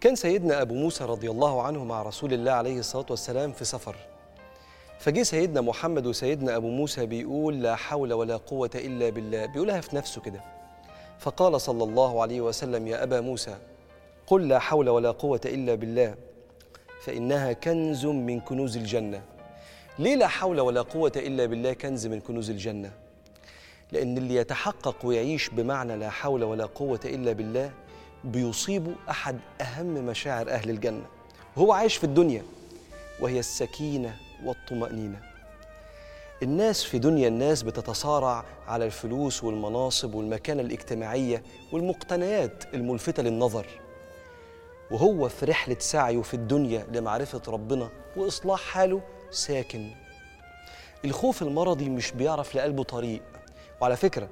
كان سيدنا أبو موسى رضي الله عنه مع رسول الله عليه الصلاة والسلام في سفر. فجه سيدنا محمد وسيدنا أبو موسى بيقول لا حول ولا قوة إلا بالله. بيقولها في نفسه كده. فقال صلى الله عليه وسلم يا أبا موسى قل لا حول ولا قوة إلا بالله فإنها كنز من كنوز الجنة. ليه لا حول ولا قوة إلا بالله كنز من كنوز الجنة؟ لأن اللي يتحقق ويعيش بمعنى لا حول ولا قوة إلا بالله بيصيبه أحد أهم مشاعر أهل الجنة. وهو عايش في الدنيا وهي السكينة والطمأنينة. الناس في دنيا الناس بتتصارع على الفلوس والمناصب والمكانة الاجتماعية والمقتنيات الملفتة للنظر. وهو في رحلة سعيه في الدنيا لمعرفة ربنا وإصلاح حاله ساكن. الخوف المرضي مش بيعرف لقلبه طريق. وعلى فكرة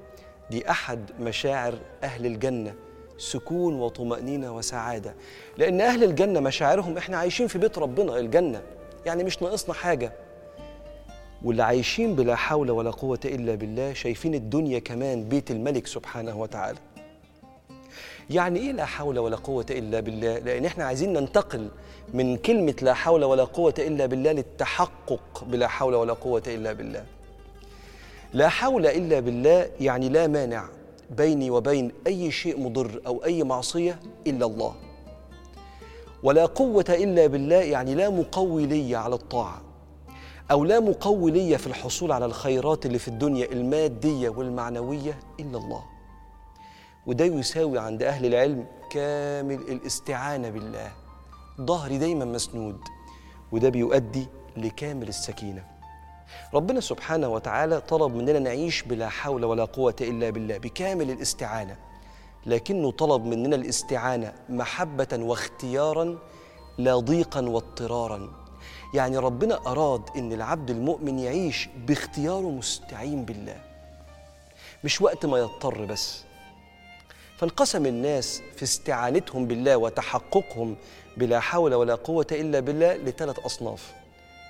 دي أحد مشاعر أهل الجنة. سكون وطمأنينة وسعادة. لأن أهل الجنة مشاعرهم إحنا عايشين في بيت ربنا الجنة. يعني مش ناقصنا حاجة. واللي عايشين بلا حول ولا قوة إلا بالله شايفين الدنيا كمان بيت الملك سبحانه وتعالى. يعني إيه لا حول ولا قوة إلا بالله؟ لأن إحنا عايزين ننتقل من كلمة لا حول ولا قوة إلا بالله للتحقق بلا حول ولا قوة إلا بالله. لا حول إلا بالله يعني لا مانع. بيني وبين أي شيء مضر أو أي معصية إلا الله. ولا قوة إلا بالله يعني لا مقوي لي على الطاعة أو لا مقوي لي في الحصول على الخيرات اللي في الدنيا المادية والمعنوية إلا الله. وده يساوي عند أهل العلم كامل الاستعانة بالله ظهري دايما مسنود وده بيؤدي لكامل السكينة ربنا سبحانه وتعالى طلب مننا نعيش بلا حول ولا قوة إلا بالله بكامل الاستعانة. لكنه طلب مننا الاستعانة محبة واختيارا لا ضيقا واضطرارا. يعني ربنا أراد إن العبد المؤمن يعيش باختياره مستعين بالله. مش وقت ما يضطر بس. فانقسم الناس في استعانتهم بالله وتحققهم بلا حول ولا قوة إلا بالله لثلاث أصناف.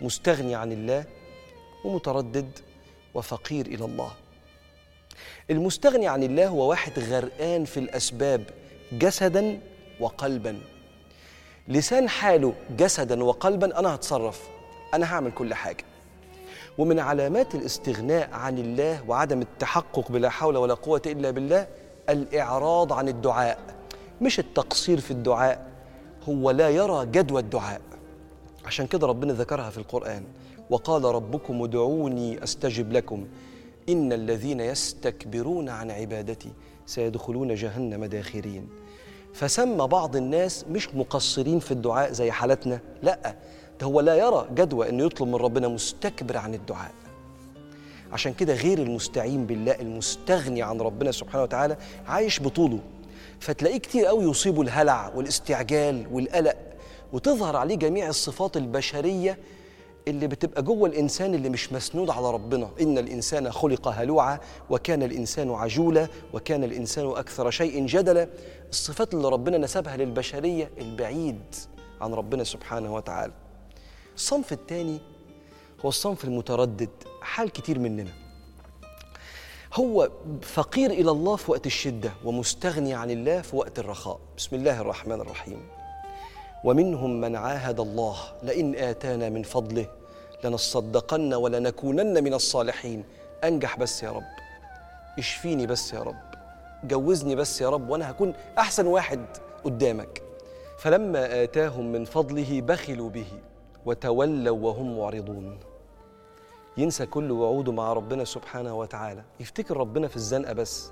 مستغني عن الله ومتردد وفقير إلى الله. المستغني عن الله هو واحد غرقان في الأسباب جسدا وقلبا. لسان حاله جسدا وقلبا أنا هتصرف أنا هعمل كل حاجة. ومن علامات الاستغناء عن الله وعدم التحقق بلا حول ولا قوة إلا بالله الإعراض عن الدعاء. مش التقصير في الدعاء هو لا يرى جدوى الدعاء. عشان كده ربنا ذكرها في القرآن. وقال ربكم ادعوني أستجب لكم. إن الذين يستكبرون عن عبادتي سيدخلون جهنم داخرين. فسمى بعض الناس مش مقصرين في الدعاء زي حالتنا لا ده هو لا يرى جدوى إنه يطلب من ربنا مستكبر عن الدعاء. عشان كده غير المستعين بالله المستغني عن ربنا سبحانه وتعالى عايش بطوله. فتلاقيه كتير قوي يصيبه الهلع والاستعجال والقلق وتظهر عليه جميع الصفات البشرية اللي بتبقى جوه الإنسان اللي مش مسنود على ربنا. إن الإنسان خلق هلوعا وكان الإنسان عجولا وكان الإنسان أكثر شيء جدلا. الصفات اللي ربنا نسبها للبشرية البعيد عن ربنا سبحانه وتعالى. الصنف الثاني هو الصنف المتردد حال كتير مننا. هو فقير إلى الله في وقت الشدة ومستغني عن الله في وقت الرخاء. بسم الله الرحمن الرحيم. ومنهم من عاهد الله لئن آتانا من فضله لنصدقن ولنكونن من الصالحين. أنجح بس يا رب. اشفيني بس يا رب. جوزني بس يا رب وأنا هكون أحسن واحد قدامك. فلما آتاهم من فضله بخلوا به وتولوا وهم معرضون. ينسى كل وعوده مع ربنا سبحانه وتعالى. يفتكر ربنا في الزنقة بس.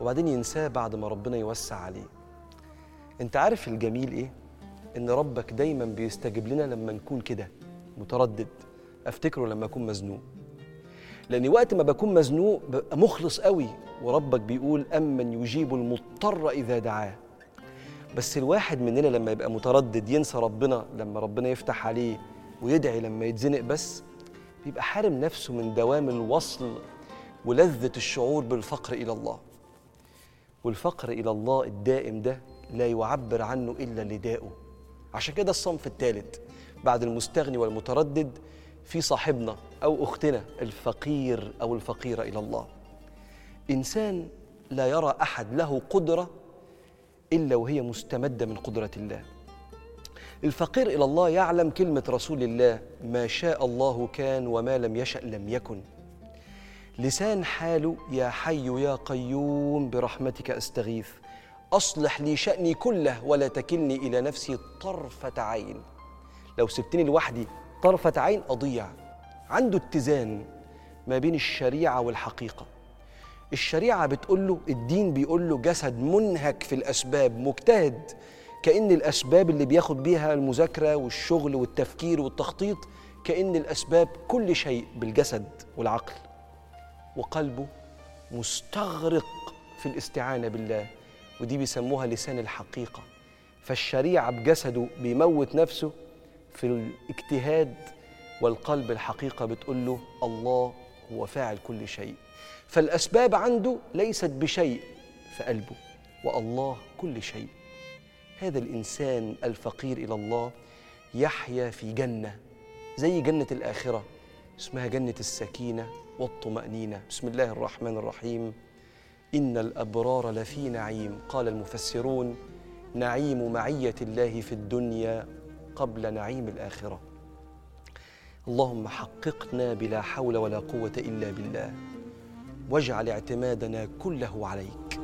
وبعدين ينساه بعد ما ربنا يوسع عليه. أنت عارف الجميل إيه؟ إن ربك دايما بيستجيب لنا لما نكون كده متردد أفتكره لما أكون مزنوق. لأني وقت ما بكون مزنوق ببقى مخلص قوي وربك بيقول أمن يجيب المضطر إذا دعاه. بس الواحد مننا لما يبقى متردد ينسى ربنا لما ربنا يفتح عليه ويدعي لما يتزنق بس بيبقى حارم نفسه من دوام الوصل ولذة الشعور بالفقر إلى الله. والفقر إلى الله الدائم ده لا يعبر عنه إلا لداؤه عشان كده الصنف الثالث بعد المستغني والمتردد في صاحبنا أو أختنا الفقير أو الفقيرة إلى الله. إنسان لا يرى أحد له قدرة إلا وهي مستمدة من قدرة الله. الفقير إلى الله يعلم كلمة رسول الله ما شاء الله كان وما لم يشأ لم يكن لسان حاله يا حي يا قيوم برحمتك أستغيث أصلح لي شأني كله ولا تكلني إلى نفسي طرفة عين. لو سبتني لوحدي طرفة عين أضيع. عنده اتزان ما بين الشريعة والحقيقة. الشريعة بتقول له الدين بيقول له جسد منهك في الأسباب مجتهد كأن الأسباب اللي بياخد بيها المذاكرة والشغل والتفكير والتخطيط كأن الأسباب كل شيء بالجسد والعقل. وقلبه مستغرق في الاستعانة بالله. ودي بيسموها لسان الحقيقة. فالشريعة بجسده بيموت نفسه في الاجتهاد والقلب الحقيقة بتقول له الله هو فاعل كل شيء. فالأسباب عنده ليست بشيء في قلبه والله كل شيء. هذا الإنسان الفقير إلى الله يحيا في جنة زي جنة الآخرة اسمها جنة السكينة والطمأنينة. بسم الله الرحمن الرحيم. إن الأبرار لفي نعيم قال المفسرون. نعيم معية الله في الدنيا قبل نعيم الآخرة. اللهم حققنا بلا حول ولا قوة إلا بالله واجعل اعتمادنا كله عليك.